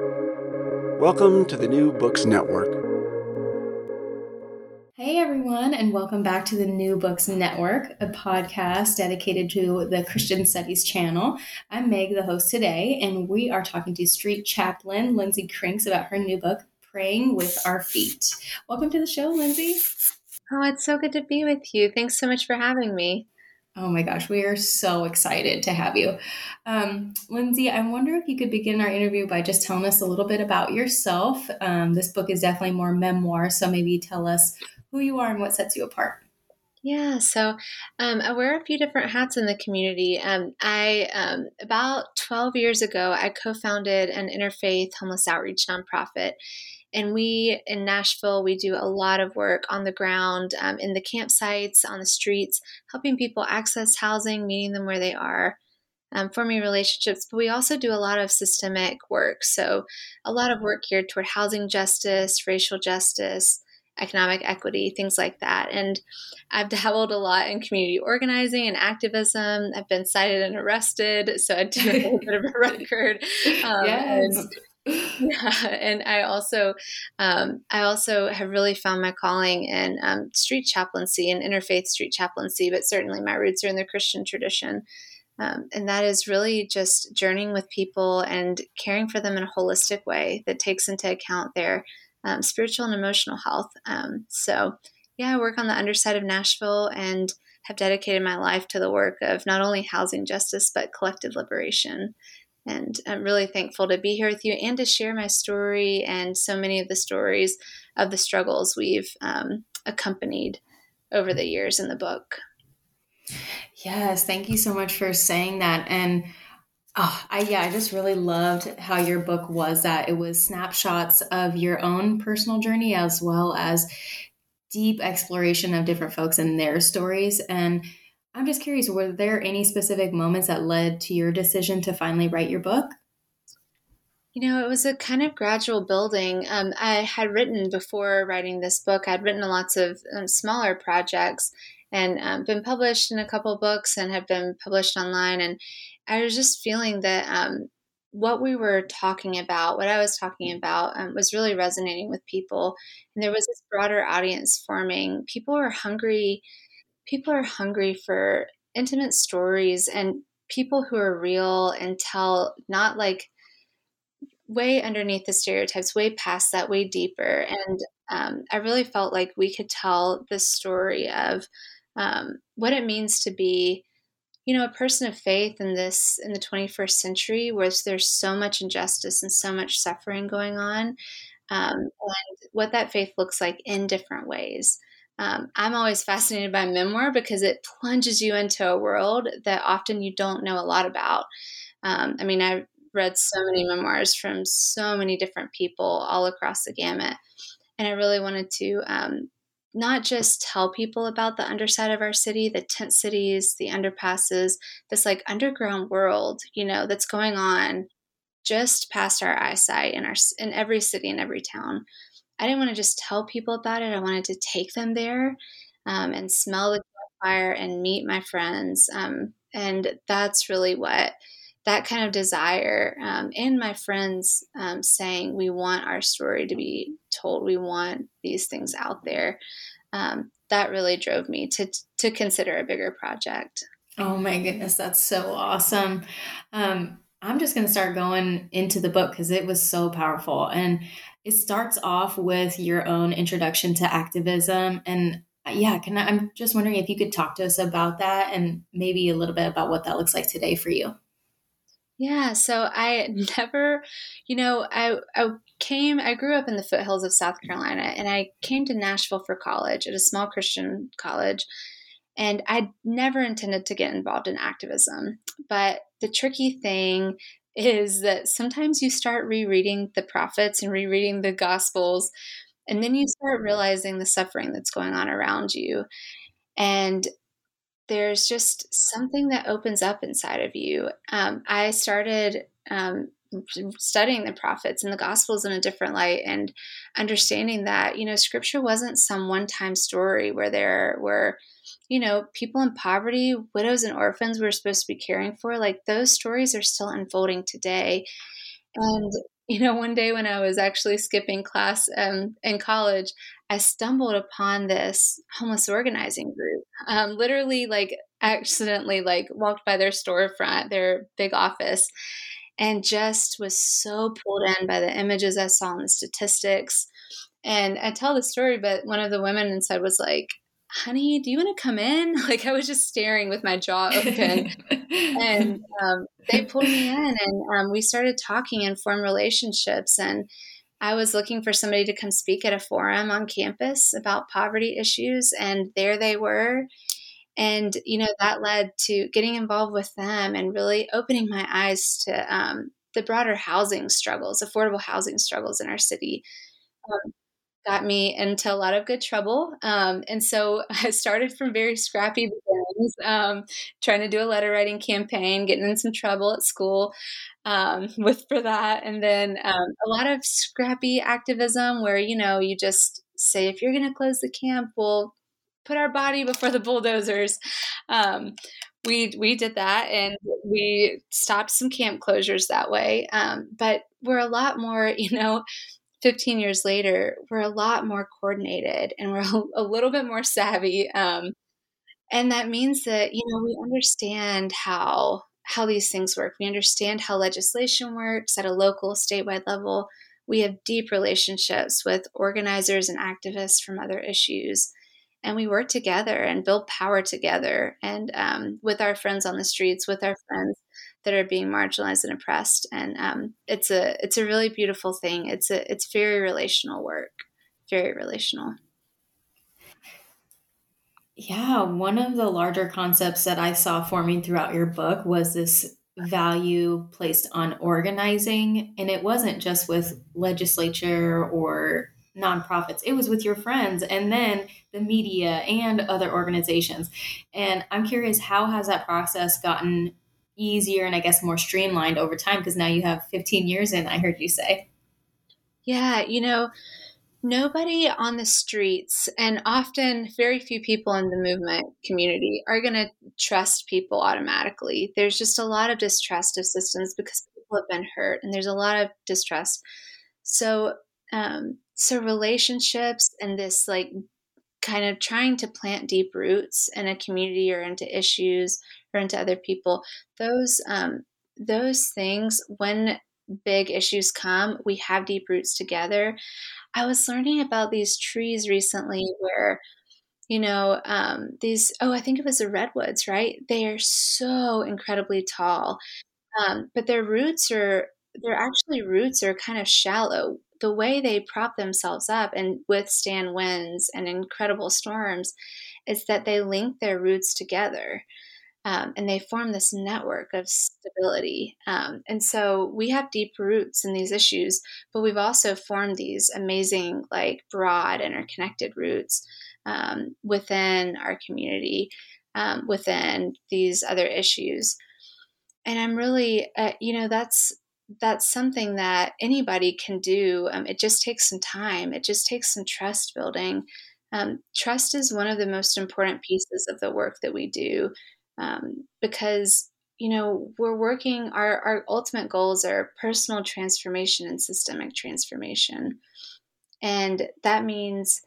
Welcome to the New Books Network. Hey everyone, and welcome back to the New Books Network, a podcast dedicated to the Christian Studies channel. I'm Meg, the host today, and we are talking to street chaplain Lindsay Krinks about her new book, Praying with Our Feet. Welcome to the show, Lindsay. Oh, it's so good to be with you. Thanks so much for having me. Oh my gosh, we are so excited to have you. Um, Lindsay, I wonder if you could begin our interview by just telling us a little bit about yourself. Um, this book is definitely more memoir, so maybe tell us who you are and what sets you apart. Yeah, so um, I wear a few different hats in the community. Um, I um, about 12 years ago, I co-founded an interfaith homeless outreach nonprofit, and we in Nashville, we do a lot of work on the ground, um, in the campsites, on the streets, helping people access housing, meeting them where they are, um, forming relationships. But we also do a lot of systemic work. So, a lot of work geared toward housing justice, racial justice, economic equity, things like that. And I've dabbled a lot in community organizing and activism. I've been cited and arrested, so I do a little bit of a record. Um, yes. And, yeah, and I also, um, I also have really found my calling in um, street chaplaincy and interfaith street chaplaincy, but certainly my roots are in the Christian tradition. Um, and that is really just journeying with people and caring for them in a holistic way that takes into account their um, spiritual and emotional health. Um, so, yeah, I work on the underside of Nashville and have dedicated my life to the work of not only housing justice, but collective liberation. And I'm really thankful to be here with you and to share my story and so many of the stories of the struggles we've um, accompanied over the years in the book. Yes, thank you so much for saying that. And oh, I yeah, I just really loved how your book was that it was snapshots of your own personal journey as well as deep exploration of different folks and their stories. And I'm just curious, were there any specific moments that led to your decision to finally write your book? You know, it was a kind of gradual building. Um, I had written before writing this book, I'd written lots of um, smaller projects and um, been published in a couple books and have been published online. And I was just feeling that um, what we were talking about, what I was talking about, um, was really resonating with people. And there was this broader audience forming. People were hungry people are hungry for intimate stories and people who are real and tell not like way underneath the stereotypes, way past that, way deeper. And um, I really felt like we could tell the story of um, what it means to be, you know, a person of faith in this in the 21st century, where there's so much injustice and so much suffering going on, um, and what that faith looks like in different ways. Um, I'm always fascinated by memoir because it plunges you into a world that often you don't know a lot about. Um, I mean, I've read so many memoirs from so many different people all across the gamut. And I really wanted to um, not just tell people about the underside of our city, the tent cities, the underpasses, this like underground world, you know, that's going on just past our eyesight in our in every city and every town. I didn't want to just tell people about it. I wanted to take them there um, and smell the fire and meet my friends. Um, and that's really what that kind of desire um, and my friends um, saying we want our story to be told, we want these things out there. Um, that really drove me to to consider a bigger project. Oh my goodness, that's so awesome. Um, I'm just going to start going into the book because it was so powerful. And it starts off with your own introduction to activism. And uh, yeah, can I, I'm just wondering if you could talk to us about that and maybe a little bit about what that looks like today for you. Yeah, so I never, you know, I I came I grew up in the foothills of South Carolina and I came to Nashville for college at a small Christian college and I never intended to get involved in activism. But the tricky thing is that sometimes you start rereading the prophets and rereading the gospels, and then you start realizing the suffering that's going on around you. And there's just something that opens up inside of you. Um, I started um, studying the prophets and the gospels in a different light and understanding that, you know, scripture wasn't some one time story where there were you know, people in poverty, widows and orphans we're supposed to be caring for, like those stories are still unfolding today. And you know, one day when I was actually skipping class um, in college, I stumbled upon this homeless organizing group. Um, literally, like, accidentally, like, walked by their storefront, their big office, and just was so pulled in by the images I saw and the statistics. And I tell the story, but one of the women inside was like, honey, do you want to come in? Like I was just staring with my jaw open. and um, they pulled me in and um, we started talking and formed relationships. And I was looking for somebody to come speak at a forum on campus about poverty issues. And there they were. And, you know, that led to getting involved with them and really opening my eyes to um, the broader housing struggles, affordable housing struggles in our city. Um, got me into a lot of good trouble. Um, and so I started from very scrappy beginnings, um, trying to do a letter writing campaign, getting in some trouble at school um, with for that, and then um, a lot of scrappy activism where you know you just say if you're going to close the camp, we'll put our body before the bulldozers. Um, we we did that and we stopped some camp closures that way. Um, but we're a lot more, you know, 15 years later, we're a lot more coordinated and we're a little bit more savvy. Um, and that means that, you know, we understand how how these things work. We understand how legislation works at a local, statewide level. We have deep relationships with organizers and activists from other issues. And we work together and build power together and um, with our friends on the streets, with our friends that are being marginalized and oppressed. And um, it's a it's a really beautiful thing. It's a it's very relational work, very relational. Yeah, one of the larger concepts that I saw forming throughout your book was this value placed on organizing. And it wasn't just with legislature or nonprofits, it was with your friends and then the media and other organizations. And I'm curious, how has that process gotten easier and I guess more streamlined over time because now you have 15 years in, I heard you say. Yeah, you know, nobody on the streets and often very few people in the movement community are going to trust people automatically. There's just a lot of distrust of systems because people have been hurt and there's a lot of distrust. So, um, so relationships and this like kind of trying to plant deep roots in a community or into issues or into other people those um, those things when big issues come we have deep roots together. I was learning about these trees recently where you know um, these oh i think it was the redwoods right? They are so incredibly tall. Um, but their roots are their actually roots are kind of shallow the way they prop themselves up and withstand winds and incredible storms is that they link their roots together um, and they form this network of stability. Um, and so we have deep roots in these issues, but we've also formed these amazing, like broad, interconnected roots um, within our community, um, within these other issues. And I'm really, uh, you know, that's that's something that anybody can do. Um, it just takes some time. It just takes some trust building. Um, trust is one of the most important pieces of the work that we do um, because you know we're working our, our ultimate goals are personal transformation and systemic transformation and that means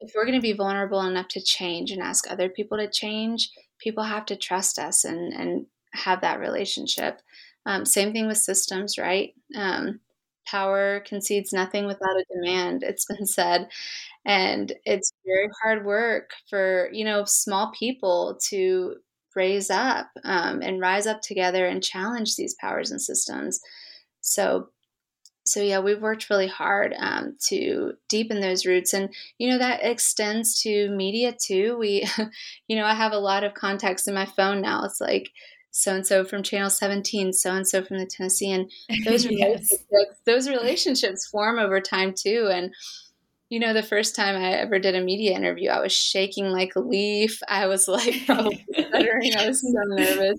if we're going to be vulnerable enough to change and ask other people to change people have to trust us and and have that relationship um, same thing with systems right um, power concedes nothing without a demand it's been said and it's very hard work for you know small people to raise up um, and rise up together and challenge these powers and systems. So, so yeah, we've worked really hard um, to deepen those roots, and you know that extends to media too. We, you know, I have a lot of contacts in my phone now. It's like so and so from Channel 17, so and so from the Tennessean. Those yes. relationships, those relationships form over time too, and you know, the first time I ever did a media interview, I was shaking like a leaf. I was like probably stuttering. I was so nervous.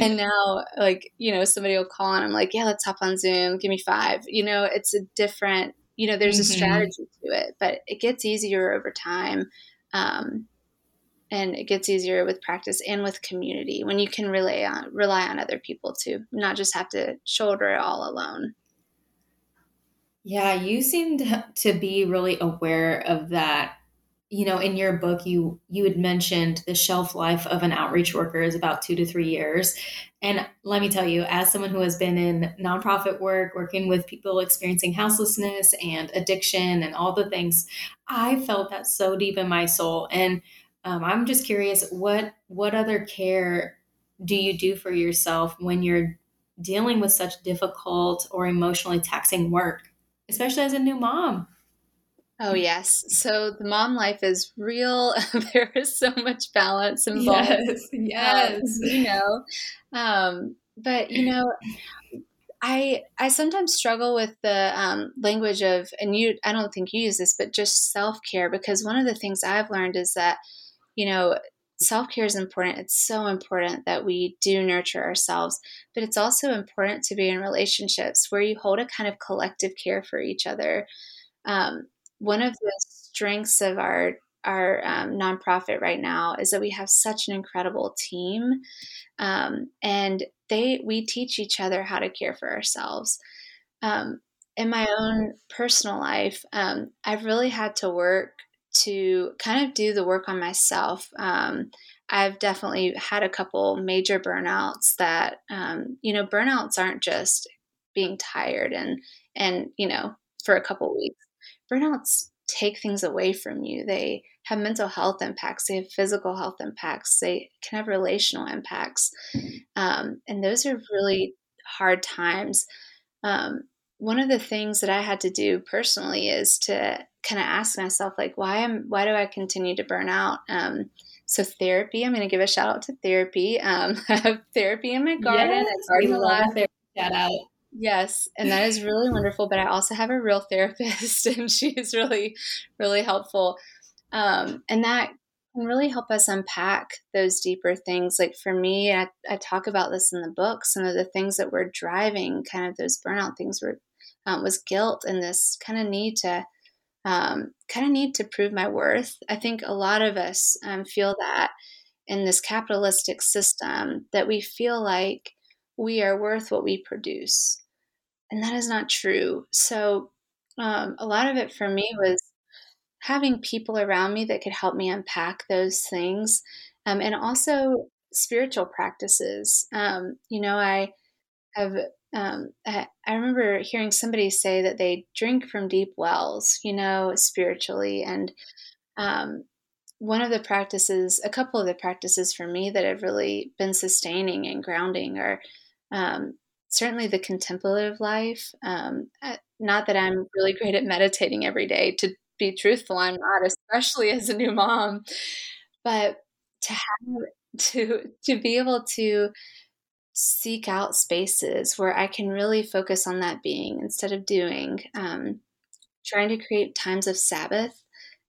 And now, like, you know, somebody will call and I'm like, yeah, let's hop on Zoom. Give me five. You know, it's a different, you know, there's mm-hmm. a strategy to it, but it gets easier over time. Um, and it gets easier with practice and with community when you can rely on rely on other people to not just have to shoulder it all alone. Yeah, you seemed to be really aware of that. You know, in your book, you you had mentioned the shelf life of an outreach worker is about two to three years, and let me tell you, as someone who has been in nonprofit work, working with people experiencing houselessness and addiction and all the things, I felt that so deep in my soul. And um, I'm just curious, what what other care do you do for yourself when you're dealing with such difficult or emotionally taxing work? especially as a new mom. Oh, yes. So the mom life is real. there is so much balance involved. Yes. Yes. Um, you know, um, but, you know, I I sometimes struggle with the um, language of, and you I don't think you use this, but just self care because one of the things I've learned is that, you know, self care is important. It's so important that we do nurture ourselves, but it's also important to be in relationships where you hold a kind of collective care for each other. Um, one of the strengths of our our um, nonprofit right now is that we have such an incredible team, um, and they we teach each other how to care for ourselves. Um, in my own personal life, um, I've really had to work to kind of do the work on myself. Um, I've definitely had a couple major burnouts that, um, you know, burnouts aren't just being tired and, and, you know, for a couple weeks. Burnouts take things away from you. They have mental health impacts, they have physical health impacts, they can have relational impacts. Um, and those are really hard times. Um, one of the things that I had to do personally is to kind of ask myself like why am why do I continue to burn out? Um, so therapy, I'm going to give a shout out to therapy. Um, I have therapy in my garden. Yes, garden a lot. Therapy. Shout out. Yes, and that is really wonderful. But I also have a real therapist, and she's really, really helpful. Um, and that can really help us unpack those deeper things. Like for me, I, I, talk about this in the book. Some of the things that were driving kind of those burnout things were um, was guilt and this kind of need to um, kind of need to prove my worth. I think a lot of us um, feel that in this capitalistic system that we feel like we are worth what we produce, and that is not true. So um, a lot of it for me was having people around me that could help me unpack those things, um, and also spiritual practices. Um, you know, I have um, I, I, remember hearing somebody say that they drink from deep wells, you know, spiritually. And um, one of the practices, a couple of the practices for me that have really been sustaining and grounding are um, certainly the contemplative life. Um, not that I'm really great at meditating every day, to be truthful, I'm not, especially as a new mom. But to have to to be able to seek out spaces where I can really focus on that being instead of doing. Um, trying to create times of Sabbath.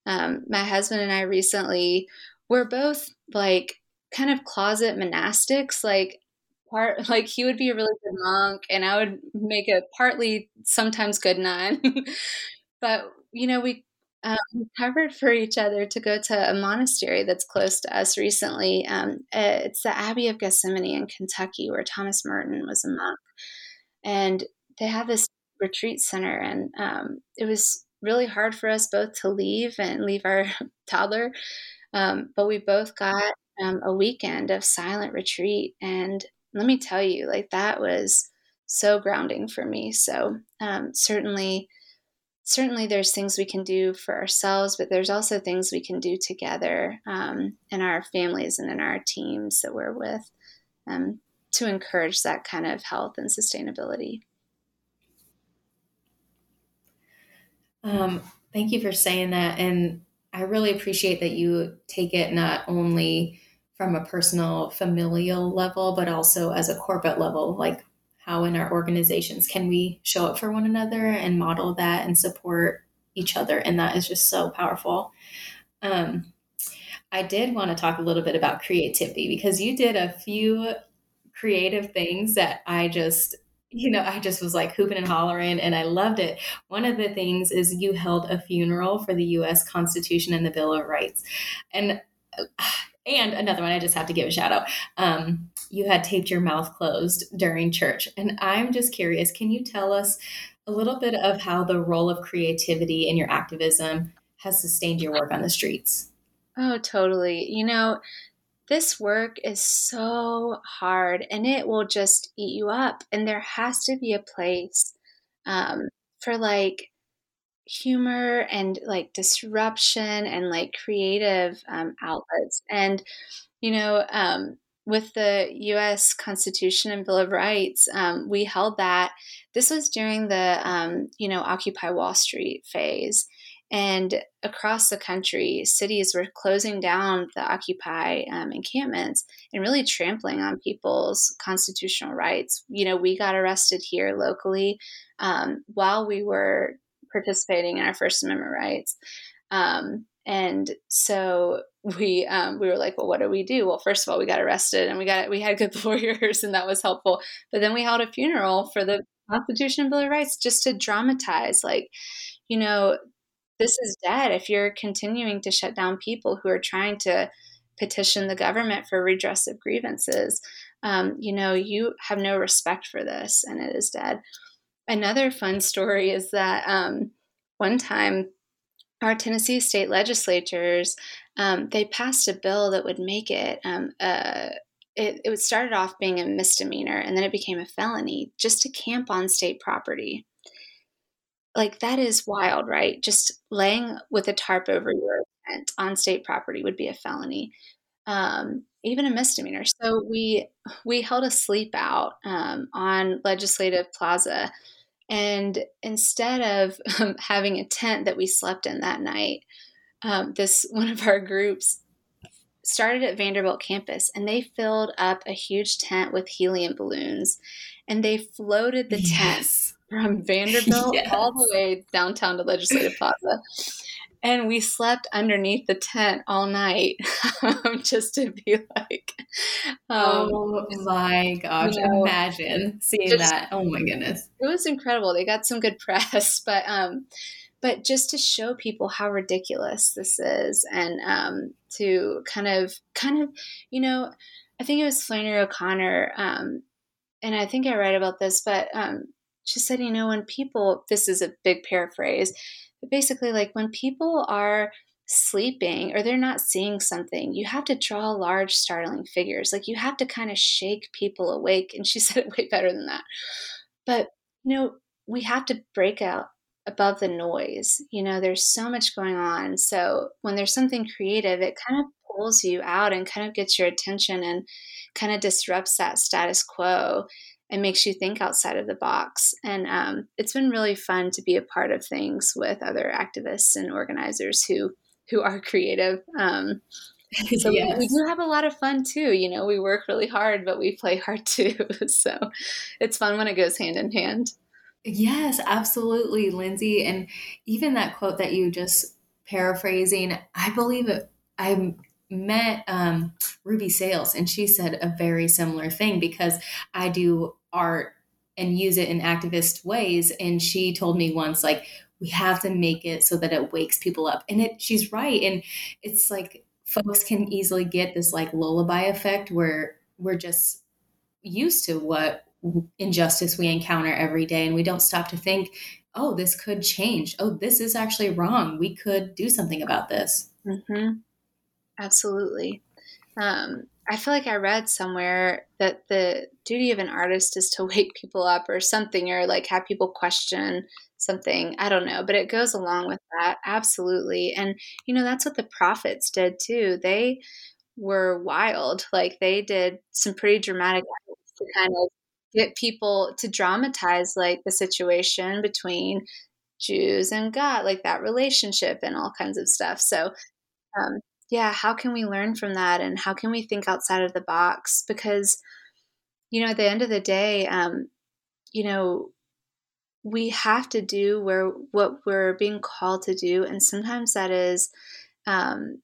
Um, my husband and I recently were both like kind of closet monastics, like part like he would be a really good monk and I would make a partly sometimes good nun. but you know, we um, covered for each other to go to a monastery that's close to us recently. Um, uh, it's the Abbey of Gethsemani in Kentucky, where Thomas Merton was a monk. And they have this retreat center, and um, it was really hard for us both to leave and leave our toddler. Um, but we both got um, a weekend of silent retreat. And let me tell you, like, that was so grounding for me. So, um, certainly certainly there's things we can do for ourselves, but there's also things we can do together um, in our families and in our teams that we're with um, to encourage that kind of health and sustainability. Um, thank you for saying that. And I really appreciate that you take it not only from a personal familial level, but also as a corporate level. Like how in our organizations can we show up for one another and model that and support each other and that is just so powerful. Um, i did want to talk a little bit about creativity because you did a few creative things that i just you know i just was like hooping and hollering and i loved it. One of the things is you held a funeral for the us constitution and the bill of rights. And and another one i just have to give a shout out. Um, you had taped your mouth closed during church. And I'm just curious, can you tell us a little bit of how the role of creativity in your activism has sustained your work on the streets. Oh, totally. You know, this work is so hard and it will just eat you up. And there has to be a place um, for like humor and like disruption and like creative um, outlets. And, you know, um, with the US Constitution and Bill of Rights, um, we held that. This was during the, um, you know, Occupy Wall Street phase. And across the country, cities were closing down the Occupy um, encampments and really trampling on people's constitutional rights. You know, we got arrested here locally um, while we were participating in our First Amendment rights. Um, and so we um, we were like, well, what do we do? Well, first of all, we got arrested and we got we had good lawyers, and that was helpful. But then we held a funeral for the Constitution and Bill of Rights just to dramatize, like, you know, this is dead if you're continuing to shut down people who are trying to petition the government for redress of grievances. Um, you know, you have no respect for this, and it is dead. Another fun story is that um, one time our Tennessee state legislatures um, they passed a bill that would make it um, uh, it, it started off being a misdemeanor and then it became a felony just to camp on state property like that is wild, right? Just laying with a tarp over your tent on state property would be a felony, um, even a misdemeanor. So we we held a sleep out um, on Legislative Plaza, and instead of um, having a tent that we slept in that night, um, this one of our groups started at Vanderbilt campus and they filled up a huge tent with helium balloons and they floated the yes. tent from Vanderbilt yes. all the way downtown to Legislative Plaza. And we slept underneath the tent all night just to be like, um, oh my gosh, you know, imagine seeing just, that. Oh my goodness. It was incredible. They got some good press, but, um, but just to show people how ridiculous this is and um, to kind of, kind of, you know, I think it was Flannery O'Connor, um, and I think I read about this, but um, she said, you know, when people, this is a big paraphrase, but basically, like when people are sleeping or they're not seeing something, you have to draw large, startling figures. Like you have to kind of shake people awake. And she said it way better than that. But, you know, we have to break out above the noise. You know, there's so much going on. So when there's something creative, it kind of pulls you out and kind of gets your attention and kind of disrupts that status quo and makes you think outside of the box. And um, it's been really fun to be a part of things with other activists and organizers who who are creative. Um, so yes. we, we, do have a lot of fun too. You know, we work really hard, but we play hard too. so it's fun when it goes hand in hand. Yes, absolutely, Lindsay. And even that quote that you just paraphrasing, I believe it. I'm met um, Ruby Sales, and she said a very similar thing because I do art and use it in activist ways. And she told me once, like, we have to make it so that it wakes people up. And it, she's right. And it's like folks can easily get this like lullaby effect where we're just used to what injustice we encounter every day and we don't stop to think oh this could change oh this is actually wrong we could do something about this mm-hmm. Absolutely. Um, I feel like I read somewhere that the duty of an artist is to wake people up or something, or like have people question something. I don't know, but it goes along with that. Absolutely. And, you know, that's what the prophets did too. They were wild. Like they did some pretty dramatic to kind of get people to dramatize like the situation between Jews and God, like that relationship and all kinds of stuff. So, um, yeah, how can we learn from that and how can we think outside of the box? Because, you know, at the end of the day, um, you know, we have to do where what we're being called to do, and sometimes that is um,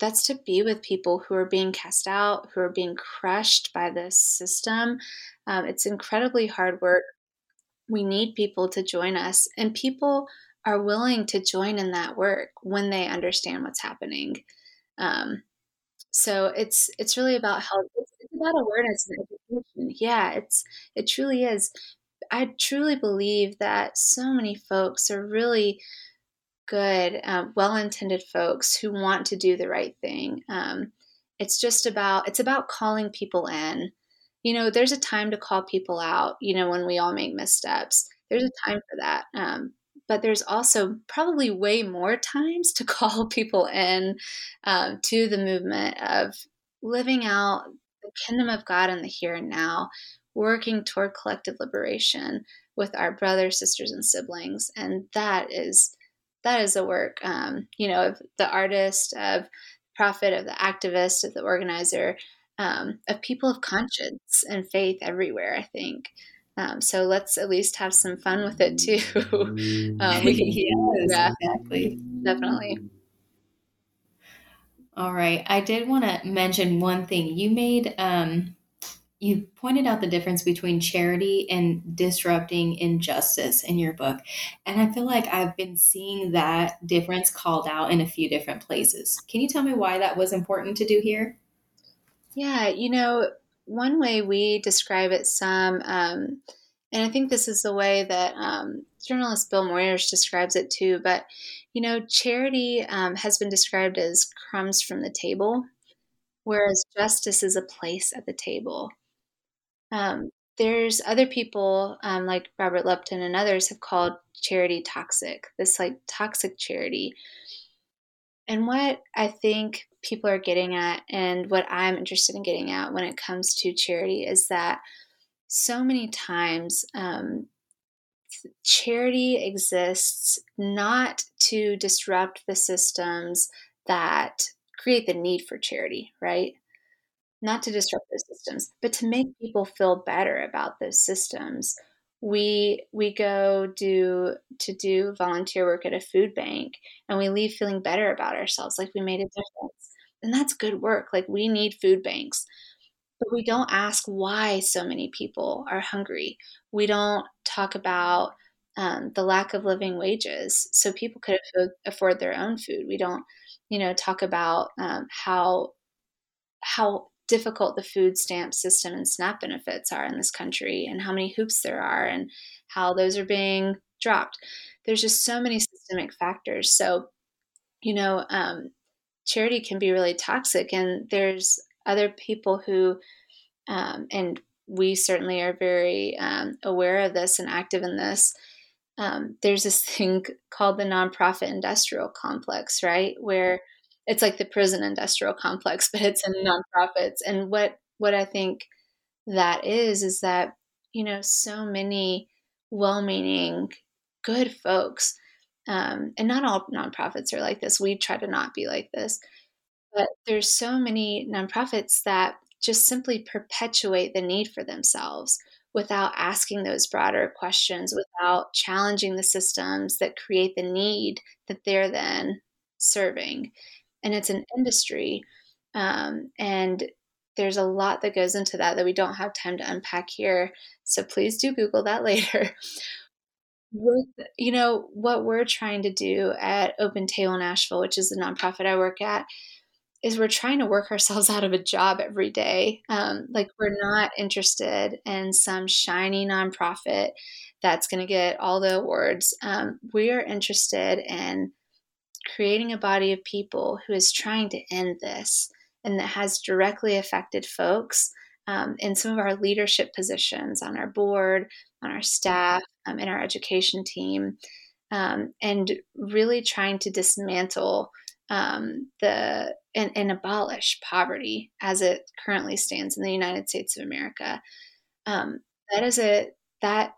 that's to be with people who are being cast out, who are being crushed by this system. Um, it's incredibly hard work. We need people to join us, and people are willing to join in that work when they understand what's happening. Um, so it's it's really about how it's, it's about awareness and education. Yeah, it's it truly is. I truly believe that so many folks are really good, um, well-intended folks who want to do the right thing. Um, it's just about it's about calling people in. You know, there's a time to call people out. You know, when we all make missteps, there's a time for that. Um, but there's also probably way more times to call people in um, to the movement of living out the kingdom of God in the here and now, working toward collective liberation with our brothers, sisters, and siblings. And that is that is the work, um, you know, of the artist, of prophet, of the activist, of the organizer, um, of people of conscience and faith everywhere. I think. Um, so let's at least have some fun with it too. um, we can, yes, yeah, exactly, definitely. All right. I did want to mention one thing. You made um, you pointed out the difference between charity and disrupting injustice in your book. And I feel like I've been seeing that difference called out in a few different places. Can you tell me why that was important to do here? Yeah, you know, one way we describe it some, um, and I think this is the way that um, journalist Bill Moyers describes it too, but you know, charity um, has been described as crumbs from the table, whereas justice is a place at the table. Um, there's other people um, like Robert Lupton and others have called charity toxic, this like toxic charity. And what I think people are getting at, and what I'm interested in getting at when it comes to charity, is that so many times um, charity exists not to disrupt the systems that create the need for charity, right? Not to disrupt those systems, but to make people feel better about those systems. We we go do to do volunteer work at a food bank and we leave feeling better about ourselves, like we made a difference. And that's good work. Like we need food banks. But we don't ask why so many people are hungry. We don't talk about um, the lack of living wages so people could afford their own food. We don't, you know, talk about um, how how difficult the food stamp system and SNAP benefits are in this country, and how many hoops there are, and how those are being dropped. There's just so many systemic factors. So, you know, um, charity can be really toxic, and there's other people who, um, and we certainly are very um, aware of this and active in this um, there's this thing called the nonprofit industrial complex, right? Where it's like the prison industrial complex, but it's in nonprofits. And what what I think that is is that you know so many well-meaning, good folks, um, and not all nonprofits are like this. We try to not be like this, but there's so many nonprofits that just simply perpetuate the need for themselves without asking those broader questions, without challenging the systems that create the need that they're then serving. And it's an industry. Um, and there's a lot that goes into that that we don't have time to unpack here. So please do Google that later. With, you know, what we're trying to do at Open Table Nashville, which is the nonprofit I work at, is we're trying to work ourselves out of a job every day. Um, like we're not interested in some shiny nonprofit that's going to get all the awards. Um, we are interested in creating a body of people who is trying to end this and that has directly affected folks um, in some of our leadership positions on our board, on our staff, um, in our education team, um, and really trying to dismantle um, the and, and, abolish poverty as it currently stands in the United States of America. Um, that is a that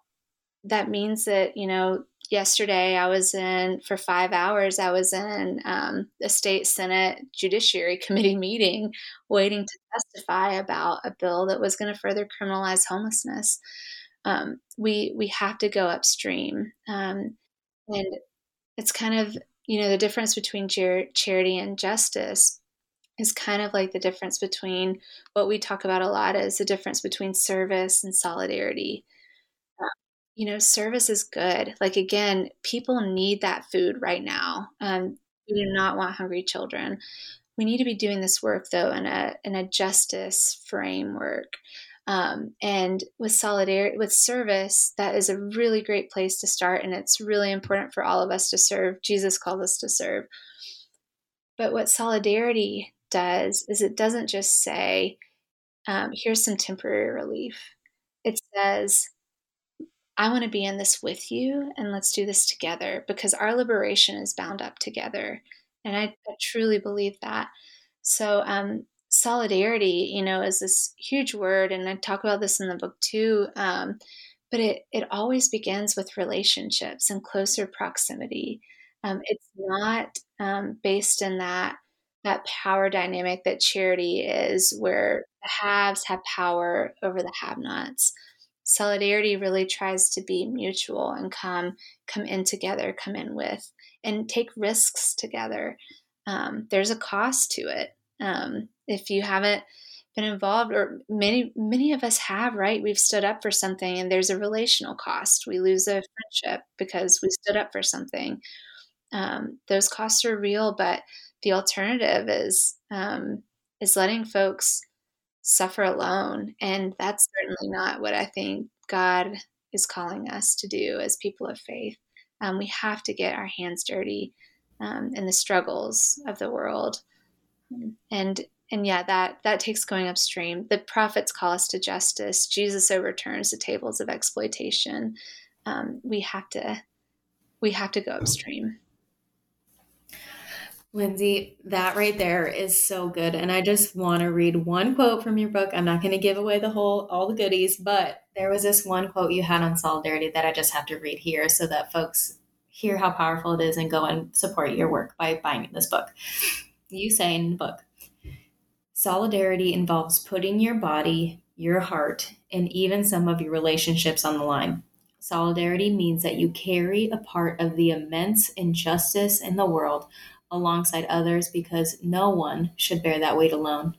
that means that you know yesterday I was in for five hours. I was in um, the state senate judiciary committee meeting, waiting to testify about a bill that was going to further criminalize homelessness. Um, we we have to go upstream, um, and it's kind of you know, the difference between char- charity and justice is kind of like the difference between what we talk about a lot is the difference between service and solidarity. You know, service is good. Like, again, people need that food right now. Um, we do not want hungry children. We need to be doing this work, though, in a, in a justice framework Um, and with solidarity, with service, that is a really great place to start. And it's really important for all of us to serve. Jesus called us to serve. But what solidarity does is it doesn't just say, um, here's some temporary relief. It says, I want to be in this with you and let's do this together because our liberation is bound up together. And I, I truly believe that. So, um, solidarity, you know, is this huge word. And I talk about this in the book too. Um, but it, it always begins with relationships and closer proximity. Um, it's not um, based in that that power dynamic that charity is, where the haves have power over the have-nots solidarity really tries to be mutual and come come in together come in with and take risks together. Um, there's a cost to it. Um, if you haven't been involved or many many of us have right? We've stood up for something and there's a relational cost. We lose a friendship because we stood up for something. Um, those costs are real but the alternative is um, is letting folks suffer alone. And that's certainly not what I think God is calling us to do as people of faith. Um, we have to get our hands dirty um, in the struggles of the world. And and yeah, that that takes going upstream. The prophets call us to justice. Jesus overturns the tables of exploitation. Um, we have to we have to go upstream. Lindsay, that right there is so good. And I just want to read one quote from your book. I'm not going to give away the whole, all the goodies, but there was this one quote you had on solidarity that I just have to read here so that folks hear how powerful it is and go and support your work by buying this book. You say in the book, solidarity involves putting your body, your heart, and even some of your relationships on the line. Solidarity means that you carry a part of the immense injustice in the world alongside others because no one should bear that weight alone.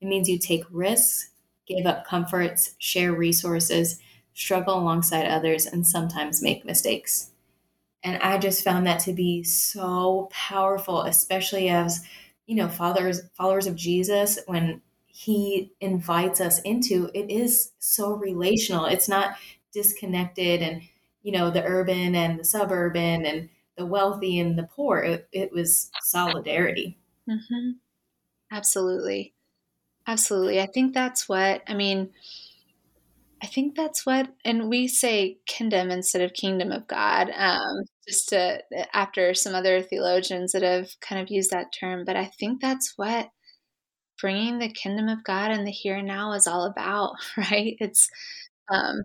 It means you take risks, give up comforts, share resources, struggle alongside others, and sometimes make mistakes. And I just found that to be so powerful, especially as, you know, followers followers of Jesus, when he invites us into it is so relational. It's not disconnected and, you know, the urban and the suburban and the wealthy and the poor. It, it was solidarity. Mm-hmm. Absolutely. Absolutely. I think that's what, I mean, I think that's what, and we say kingdom instead of kingdom of God, um, just to, after some other theologians that have kind of used that term. But I think that's what bringing the kingdom of God and the here and now is all about, right? It's, um,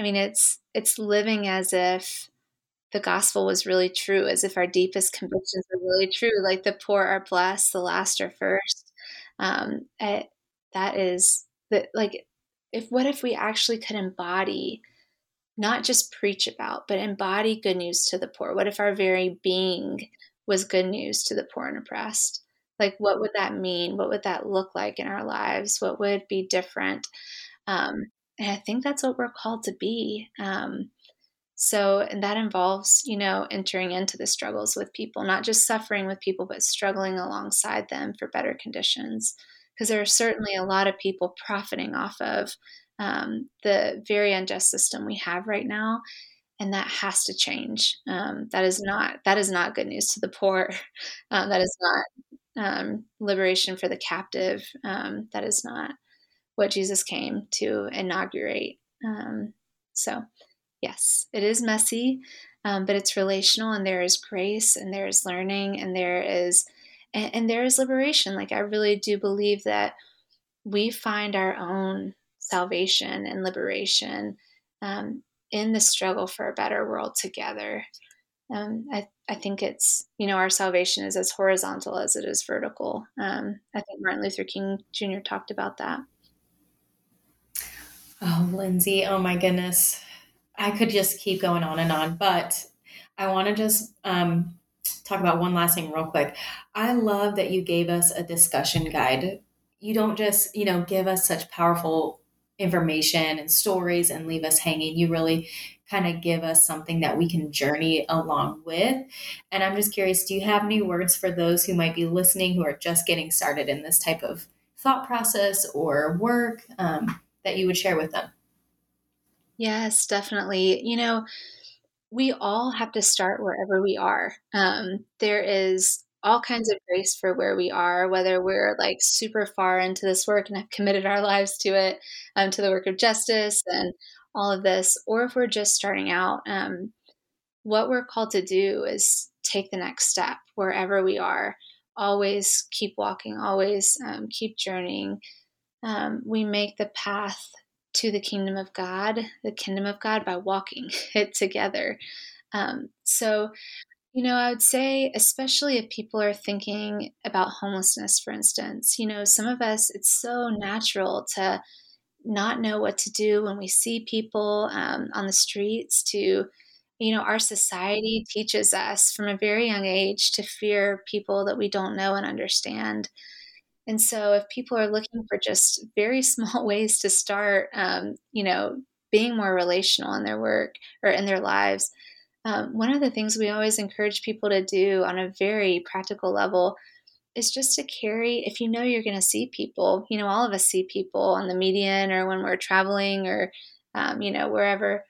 I mean, it's, it's living as if the gospel was really true, as if our deepest convictions were really true, like the poor are blessed, the last are first. Um, that is that like if what if we actually could embody not just preach about but embody good news to the poor? What if our very being was good news to the poor and oppressed? Like what would that mean? What would that look like in our lives? What would be different? Um, and i think that's what we're called to be. Um, so, and that involves, you know, entering into the struggles with people, not just suffering with people, but struggling alongside them for better conditions. Because there are certainly a lot of people profiting off of um, the very unjust system we have right now, and that has to change. Um, that is not that is not good news to the poor. Um, that is not um, liberation for the captive. Um, that is not what Jesus came to inaugurate. Um, so yes, it is messy, um, but it's relational and there is grace and there is learning and there is and, and there is liberation. Like I really do believe that we find our own salvation and liberation um, in the struggle for a better world together. Um, I, I think it's, you know, our salvation is as horizontal as it is vertical. Um, I think Martin Luther King Jr. talked about that. Oh, Lindsay, oh my goodness. I could just keep going on and on, but I want to just um, talk about one last thing real quick. I love that you gave us a discussion guide. You don't just, you know, give us such powerful information and stories and leave us hanging. You really kind of give us something that we can journey along with. And I'm just curious, do you have any words for those who might be listening who are just getting started in this type of thought process or work? Um, that you would share with them? Yes, definitely. You know, we all have to start wherever we are. Um, there is all kinds of grace for where we are, whether we're like super far into this work and have committed our lives to it, um, to the work of justice and all of this, or if we're just starting out. Um, what we're called to do is take the next step wherever we are. Always keep walking, always um, keep journeying. Um, we make the path to the kingdom of God, the kingdom of God, by walking it together. Um, so, you know, I would say, especially if people are thinking about homelessness, for instance, you know, some of us, it's so natural to not know what to do when we see people um, on the streets, to, you know, our society teaches us from a very young age to fear people that we don't know and understand. And so, if people are looking for just very small ways to start, um, you know, being more relational in their work or in their lives, um, one of the things we always encourage people to do on a very practical level is just to carry, if you know you're going to see people, you know, all of us see people on the median or when we're traveling or, um, you know, wherever.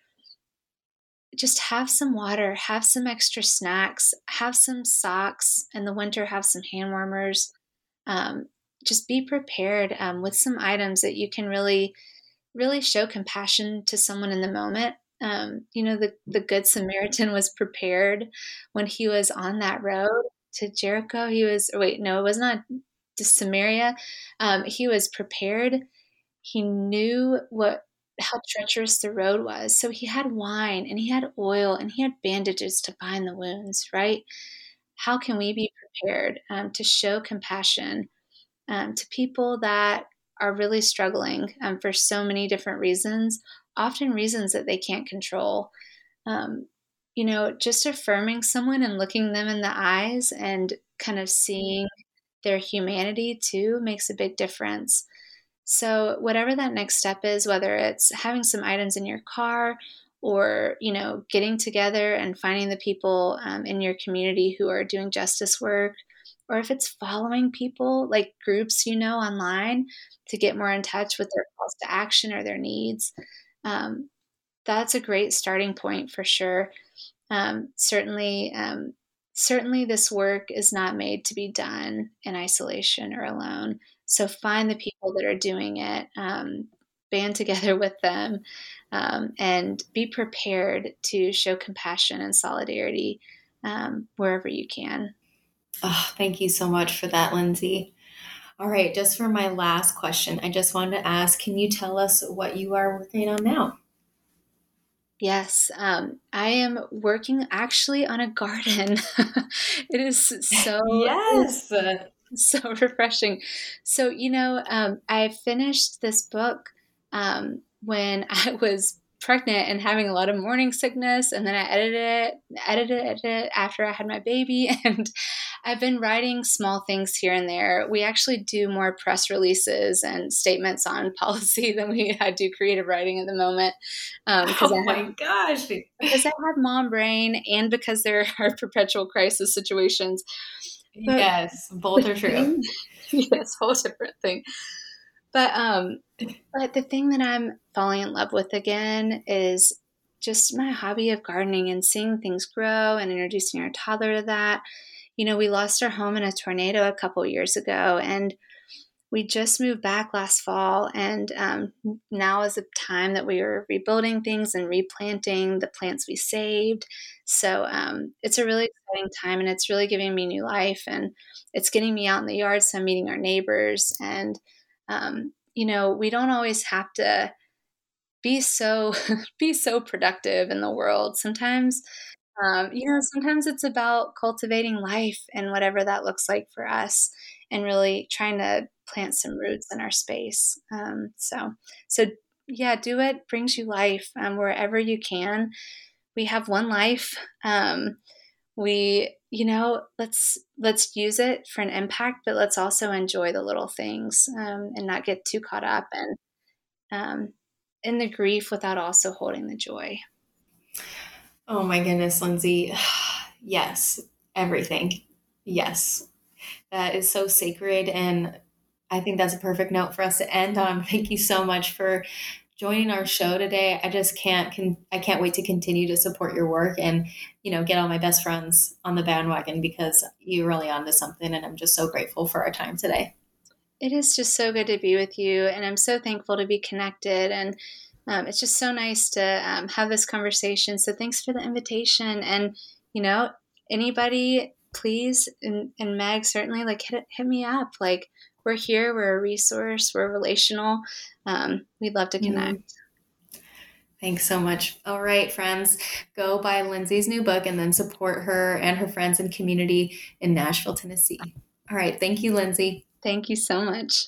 Just have some water, have some extra snacks, have some socks. In the winter, have some hand warmers. Um, just be prepared um, with some items that you can really, really show compassion to someone in the moment um, you know, the, the Good Samaritan was prepared when he was on that road to Jericho. He was, wait, no, it was not to Samaria. Um, he was prepared. He knew what how treacherous the road was. So he had wine and he had oil and he had bandages to bind the wounds, right? How can we be prepared um, to show compassion um, to people that are really struggling um, for so many different reasons, often reasons that they can't control. Um, you know, just affirming someone and looking them in the eyes and kind of seeing their humanity too makes a big difference. So, whatever that next step is, whether it's having some items in your car or, you know, getting together and finding the people um, in your community who are doing justice work, or if it's following people like groups you know online to get more in touch with their calls to action or their needs um, that's a great starting point for sure. Um, certainly, um, certainly, this work is not made to be done in isolation or alone. So find the people that are doing it, um, band together with them, um, and be prepared to show compassion and solidarity um, wherever you can. Oh, thank you so much for that, Lindsay. All right, just for my last question, I just wanted to ask can you tell us what you are working on now? Yes, um, I am working actually on a garden. it is so yes, so refreshing. So you know, um, I finished this book um, when I was pregnant and having a lot of morning sickness and then I edited it edited it after I had my baby and I've been writing small things here and there. We actually do more press releases and statements on policy than we I do creative writing at the moment. Um, oh my gosh! Because I have mom brain, and because there are perpetual crisis situations. But yes, both are true. yes, whole different thing. But um, but the thing that I'm falling in love with again is just my hobby of gardening and seeing things grow and introducing our toddler to that. You know, we lost our home in a tornado a couple years ago, and we just moved back last fall, and um, now is the time that we are rebuilding things and replanting the plants we saved. So um, it's a really exciting time, and it's really giving me new life, and it's getting me out in the yard. So I'm meeting our neighbors, and um, you know, we don't always have to be so be so productive in the world. Sometimes, um, you know, sometimes it's about cultivating life and whatever that looks like for us, and really trying to plant some roots in our space. Um, so, so yeah, do it brings you life um, wherever you can. We have one life. Um, we you know let's let's use it for an impact but let's also enjoy the little things um, and not get too caught up and um, in the grief without also holding the joy. Oh my goodness lindsay. Yes everything. Yes. That is so sacred and I think that's a perfect note for us to end on. Thank you so much for joining our show today. I just can't can I can't wait to continue to support your work and you know get all my best friends on the bandwagon because you're really onto something and I'm just so grateful for our time today. It is just so good to be with you and I'm so thankful to be connected and um, it's just so nice to um, have this conversation. So thanks for the invitation and you know anybody please and, and Meg certainly like hit, hit me up like we're here we're a resource we're relational um, we'd love to connect mm-hmm. Thanks so much. All right, friends, go buy Lindsay's new book and then support her and her friends and community in Nashville, Tennessee. All right. Thank you, Lindsay. Thank you so much.